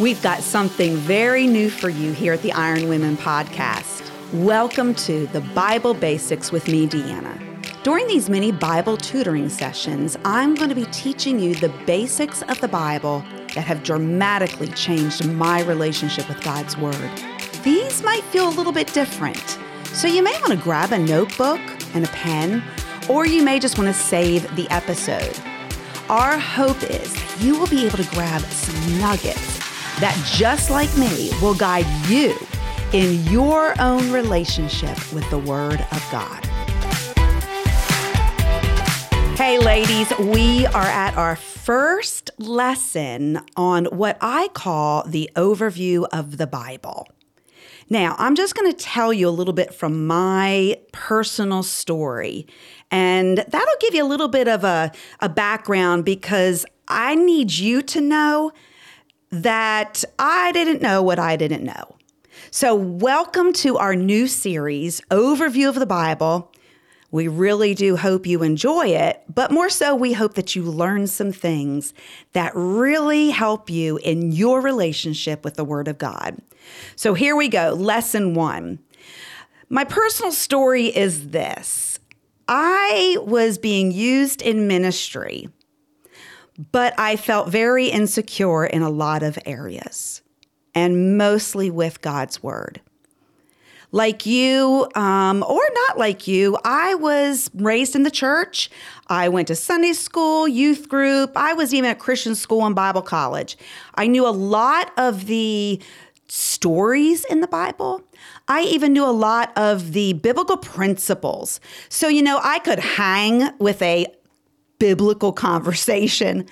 We've got something very new for you here at the Iron Women podcast. Welcome to the Bible Basics with me, Deanna. During these mini Bible tutoring sessions, I'm going to be teaching you the basics of the Bible that have dramatically changed my relationship with God's Word. These might feel a little bit different, so you may want to grab a notebook and a pen, or you may just want to save the episode. Our hope is you will be able to grab some nuggets that, just like me, will guide you in your own relationship with the Word of God. Hey, ladies, we are at our first lesson on what I call the overview of the Bible. Now, I'm just going to tell you a little bit from my personal story, and that'll give you a little bit of a, a background because I need you to know that I didn't know what I didn't know. So, welcome to our new series, Overview of the Bible. We really do hope you enjoy it, but more so, we hope that you learn some things that really help you in your relationship with the Word of God. So, here we go. Lesson one. My personal story is this I was being used in ministry but I felt very insecure in a lot of areas and mostly with God's word. Like you, um, or not like you, I was raised in the church. I went to Sunday school, youth group. I was even at Christian school and Bible college. I knew a lot of the stories in the Bible. I even knew a lot of the biblical principles. So, you know, I could hang with a biblical conversation.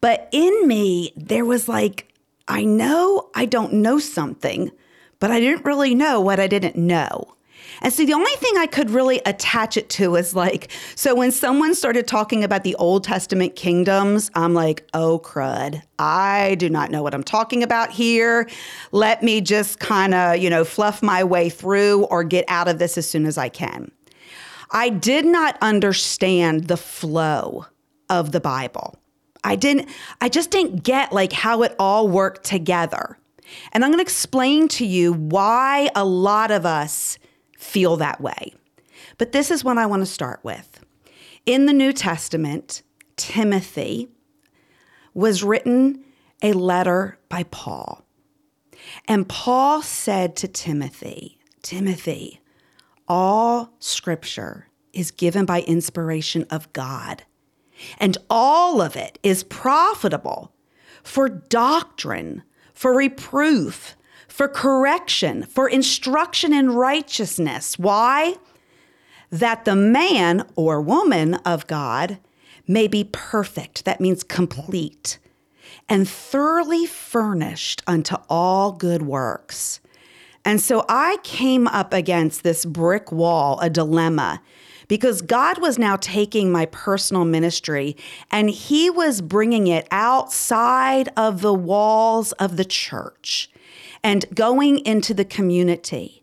But in me, there was like, I know I don't know something, but I didn't really know what I didn't know. And so the only thing I could really attach it to is like, so when someone started talking about the Old Testament kingdoms, I'm like, oh, crud. I do not know what I'm talking about here. Let me just kind of, you know, fluff my way through or get out of this as soon as I can. I did not understand the flow of the Bible. I didn't I just didn't get like how it all worked together. And I'm going to explain to you why a lot of us feel that way. But this is what I want to start with. In the New Testament, Timothy was written a letter by Paul. And Paul said to Timothy, Timothy, all scripture is given by inspiration of God, and all of it is profitable for doctrine, for reproof, for correction, for instruction in righteousness. Why? That the man or woman of God may be perfect. That means complete and thoroughly furnished unto all good works. And so I came up against this brick wall, a dilemma, because God was now taking my personal ministry and He was bringing it outside of the walls of the church and going into the community.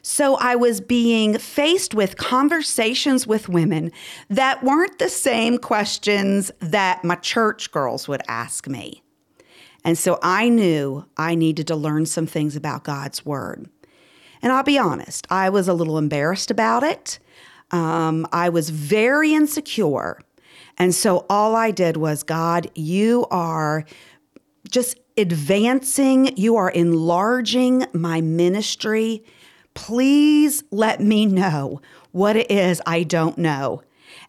So I was being faced with conversations with women that weren't the same questions that my church girls would ask me. And so I knew I needed to learn some things about God's Word. And I'll be honest, I was a little embarrassed about it. Um, I was very insecure. And so all I did was, God, you are just advancing, you are enlarging my ministry. Please let me know what it is I don't know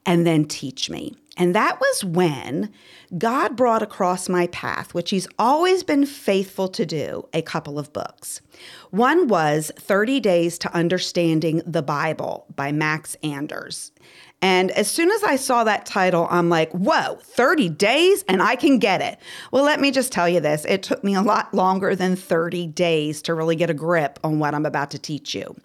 and then teach me. And that was when God brought across my path, which He's always been faithful to do, a couple of books. One was 30 Days to Understanding the Bible by Max Anders. And as soon as I saw that title, I'm like, whoa, 30 days and I can get it. Well, let me just tell you this it took me a lot longer than 30 days to really get a grip on what I'm about to teach you.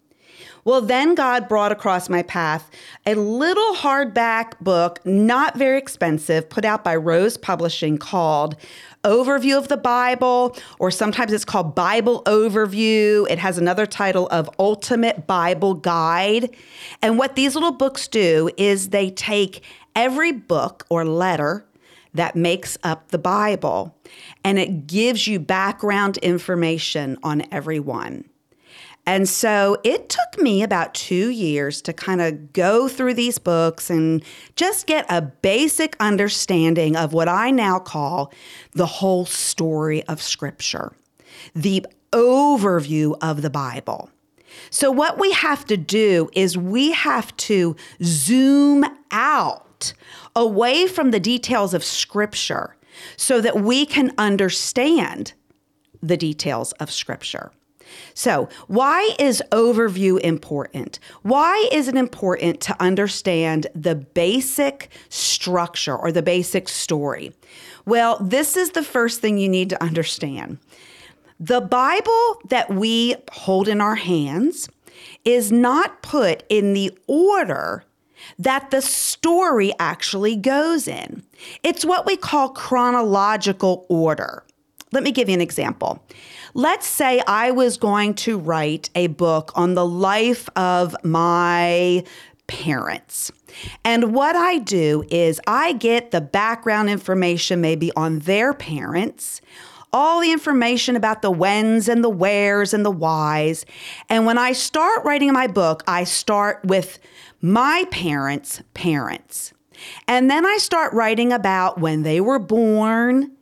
Well, then God brought across my path a little hardback book, not very expensive, put out by Rose Publishing called Overview of the Bible, or sometimes it's called Bible Overview. It has another title of Ultimate Bible Guide. And what these little books do is they take every book or letter that makes up the Bible. and it gives you background information on everyone. And so it took me about two years to kind of go through these books and just get a basic understanding of what I now call the whole story of Scripture, the overview of the Bible. So, what we have to do is we have to zoom out away from the details of Scripture so that we can understand the details of Scripture. So, why is overview important? Why is it important to understand the basic structure or the basic story? Well, this is the first thing you need to understand. The Bible that we hold in our hands is not put in the order that the story actually goes in. It's what we call chronological order. Let me give you an example. Let's say I was going to write a book on the life of my parents. And what I do is I get the background information maybe on their parents, all the information about the whens and the wheres and the whys. And when I start writing my book, I start with my parents' parents. And then I start writing about when they were born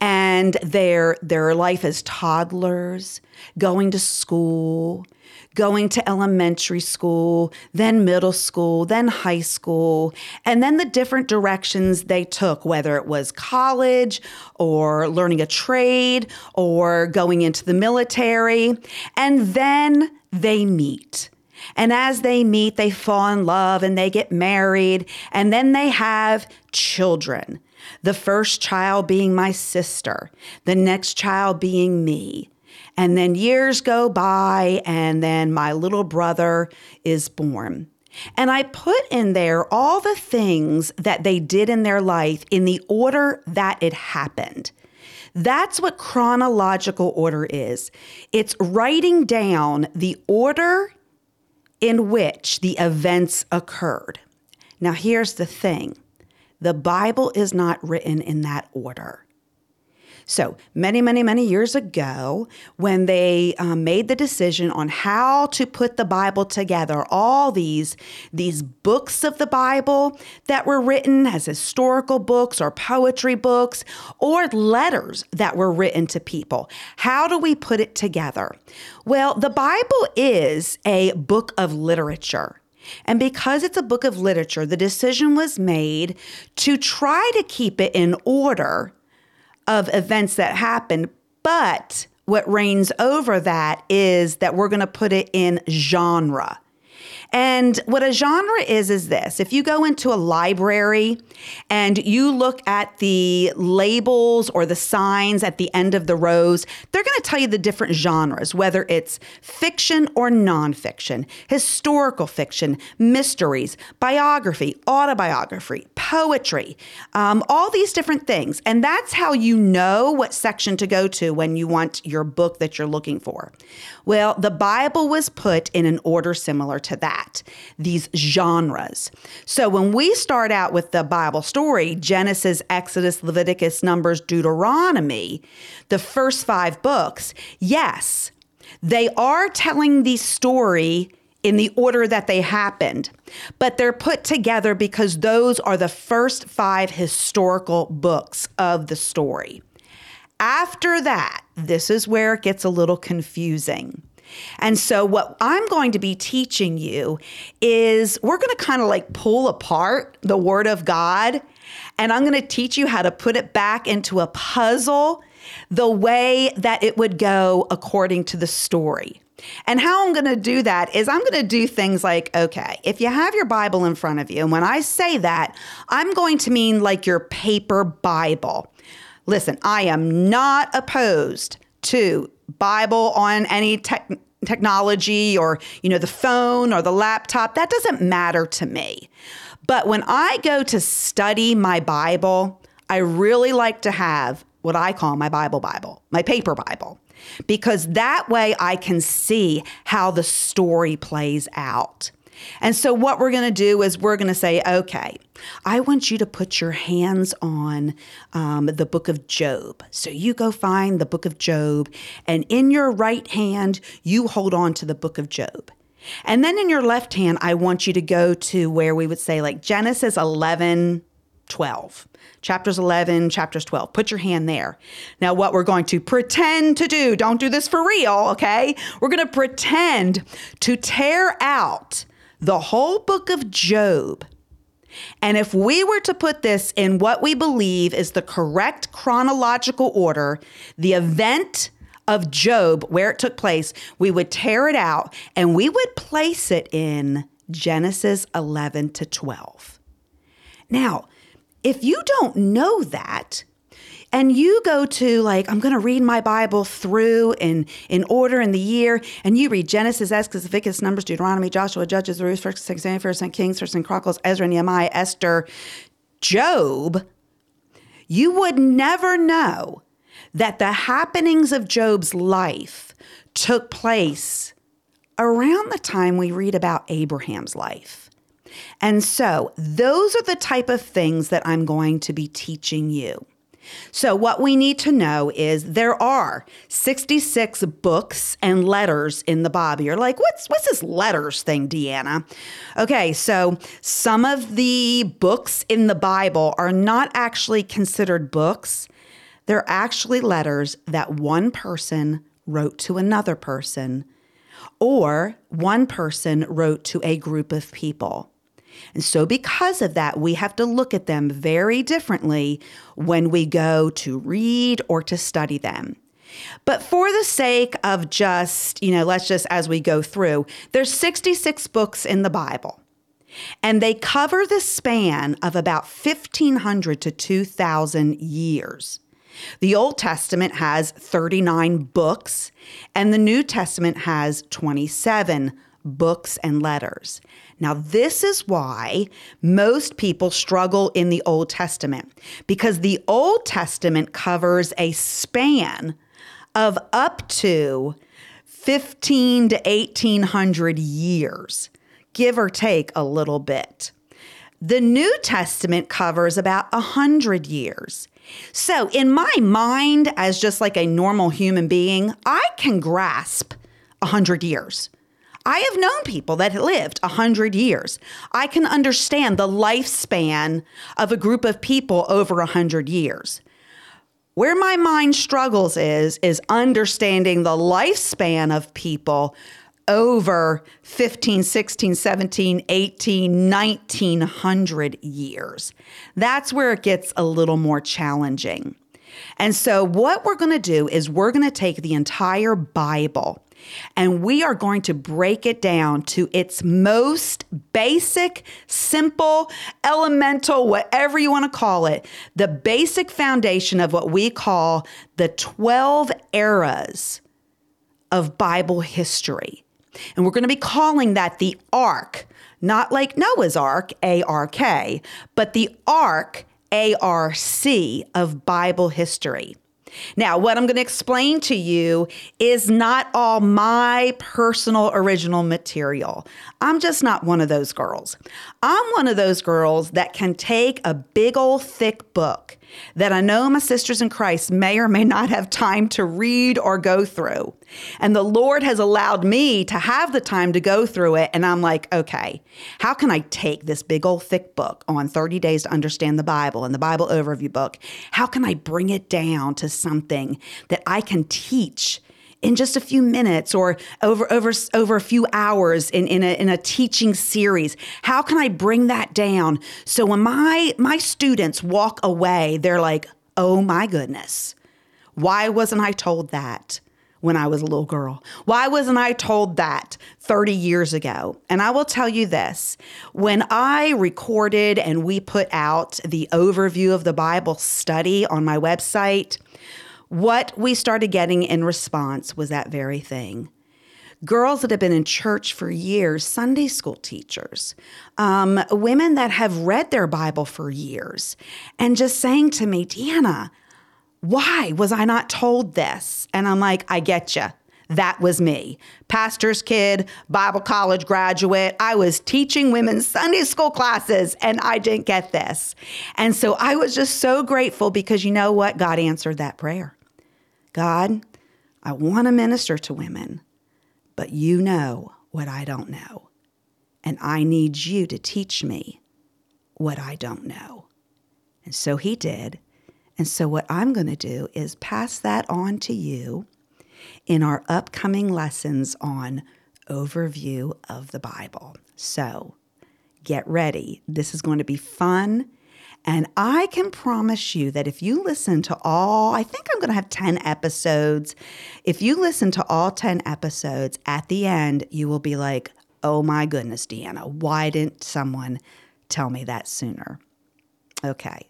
and their their life as toddlers, going to school, going to elementary school, then middle school, then high school, and then the different directions they took, whether it was college or learning a trade or going into the military. And then they meet. And as they meet, they fall in love and they get married, and then they have children. The first child being my sister, the next child being me. And then years go by, and then my little brother is born. And I put in there all the things that they did in their life in the order that it happened. That's what chronological order is it's writing down the order in which the events occurred. Now, here's the thing the Bible is not written in that order. So, many, many, many years ago, when they um, made the decision on how to put the Bible together, all these, these books of the Bible that were written as historical books or poetry books or letters that were written to people, how do we put it together? Well, the Bible is a book of literature. And because it's a book of literature, the decision was made to try to keep it in order of events that happened. But what reigns over that is that we're going to put it in genre. And what a genre is, is this if you go into a library and you look at the labels or the signs at the end of the rows, they're going to tell you the different genres, whether it's fiction or nonfiction, historical fiction, mysteries, biography, autobiography, poetry, um, all these different things. And that's how you know what section to go to when you want your book that you're looking for. Well, the Bible was put in an order similar to that, these genres. So when we start out with the Bible story, Genesis, Exodus, Leviticus, Numbers, Deuteronomy, the first five books, yes, they are telling the story in the order that they happened, but they're put together because those are the first five historical books of the story. After that, this is where it gets a little confusing. And so, what I'm going to be teaching you is we're going to kind of like pull apart the Word of God, and I'm going to teach you how to put it back into a puzzle the way that it would go according to the story. And how I'm going to do that is I'm going to do things like okay, if you have your Bible in front of you, and when I say that, I'm going to mean like your paper Bible. Listen, I am not opposed to Bible on any tech, technology or, you know, the phone or the laptop. That doesn't matter to me. But when I go to study my Bible, I really like to have what I call my Bible Bible, my paper Bible, because that way I can see how the story plays out. And so, what we're going to do is we're going to say, okay, I want you to put your hands on um, the book of Job. So, you go find the book of Job, and in your right hand, you hold on to the book of Job. And then in your left hand, I want you to go to where we would say, like Genesis 11, 12. Chapters 11, chapters 12. Put your hand there. Now, what we're going to pretend to do, don't do this for real, okay? We're going to pretend to tear out the whole book of Job. And if we were to put this in what we believe is the correct chronological order, the event of Job, where it took place, we would tear it out and we would place it in Genesis 11 to 12. Now, if you don't know that, and you go to like i'm going to read my bible through in in order in the year and you read genesis exodus leviticus numbers deuteronomy joshua judges ruth first second first and kings first and chronicles ezra nehemiah esther job. You would never know that the happenings of job's life took place around the time we read about abraham's life. And so those are the type of things that i'm going to be teaching you so, what we need to know is there are 66 books and letters in the Bible. You're like, what's what's this letters thing, Deanna? Okay, so some of the books in the Bible are not actually considered books. They're actually letters that one person wrote to another person, or one person wrote to a group of people. And so, because of that, we have to look at them very differently when we go to read or to study them. But for the sake of just, you know, let's just as we go through, there's 66 books in the Bible. And they cover the span of about 1500 to 2000 years. The Old Testament has 39 books, and the New Testament has 27 books and letters. Now, this is why most people struggle in the Old Testament, because the Old Testament covers a span of up to 15 to 1800 years, give or take a little bit. The New Testament covers about 100 years. So, in my mind, as just like a normal human being, I can grasp 100 years. I have known people that lived 100 years. I can understand the lifespan of a group of people over 100 years. Where my mind struggles is is understanding the lifespan of people over 15, 16, 17, 18, 1900 years. That's where it gets a little more challenging. And so, what we're going to do is we're going to take the entire Bible and we are going to break it down to its most basic, simple, elemental, whatever you want to call it, the basic foundation of what we call the 12 eras of Bible history. And we're going to be calling that the Arc, not like Noah's Ark, A R K, but the Arc, A R C, of Bible history. Now, what I'm going to explain to you is not all my personal original material. I'm just not one of those girls. I'm one of those girls that can take a big old thick book that I know my sisters in Christ may or may not have time to read or go through. And the Lord has allowed me to have the time to go through it. And I'm like, okay, how can I take this big old thick book on 30 days to understand the Bible and the Bible overview book? How can I bring it down to something that I can teach? In just a few minutes or over over over a few hours in, in a in a teaching series how can i bring that down so when my my students walk away they're like oh my goodness why wasn't i told that when I was a little girl? Why wasn't I told that 30 years ago? And I will tell you this when I recorded and we put out the overview of the Bible study on my website, what we started getting in response was that very thing. Girls that have been in church for years, Sunday school teachers, um, women that have read their Bible for years, and just saying to me, Deanna, why was I not told this? And I'm like, I get you. That was me. Pastor's kid, Bible college graduate. I was teaching women's Sunday school classes and I didn't get this. And so I was just so grateful because you know what? God answered that prayer. God, I want to minister to women, but you know what I don't know. And I need you to teach me what I don't know. And so he did. And so, what I'm going to do is pass that on to you in our upcoming lessons on overview of the Bible. So, get ready. This is going to be fun. And I can promise you that if you listen to all, I think I'm going to have 10 episodes. If you listen to all 10 episodes, at the end, you will be like, oh my goodness, Deanna, why didn't someone tell me that sooner? Okay,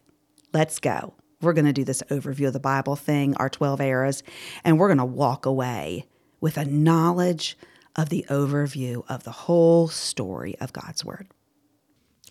let's go. We're going to do this overview of the Bible thing, our 12 eras, and we're going to walk away with a knowledge of the overview of the whole story of God's Word.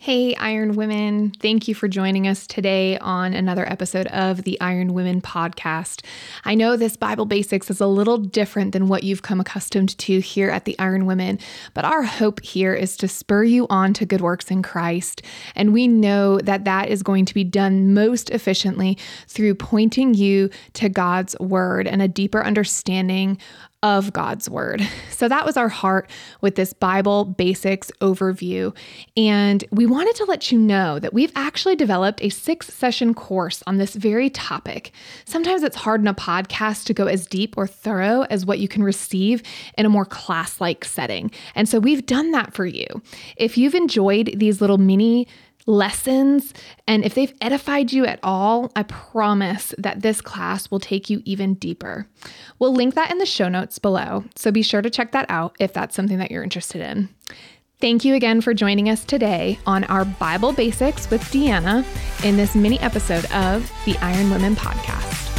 Hey, Iron Women. Thank you for joining us today on another episode of the Iron Women podcast. I know this Bible Basics is a little different than what you've come accustomed to here at the Iron Women, but our hope here is to spur you on to good works in Christ. And we know that that is going to be done most efficiently through pointing you to God's word and a deeper understanding of God's Word. So that was our heart with this Bible basics overview. And we wanted to let you know that we've actually developed a six session course on this very topic. Sometimes it's hard in a podcast to go as deep or thorough as what you can receive in a more class like setting. And so we've done that for you. If you've enjoyed these little mini lessons. And if they've edified you at all, I promise that this class will take you even deeper. We'll link that in the show notes below, so be sure to check that out if that's something that you're interested in. Thank you again for joining us today on our Bible Basics with Deanna in this mini episode of the Iron Women podcast.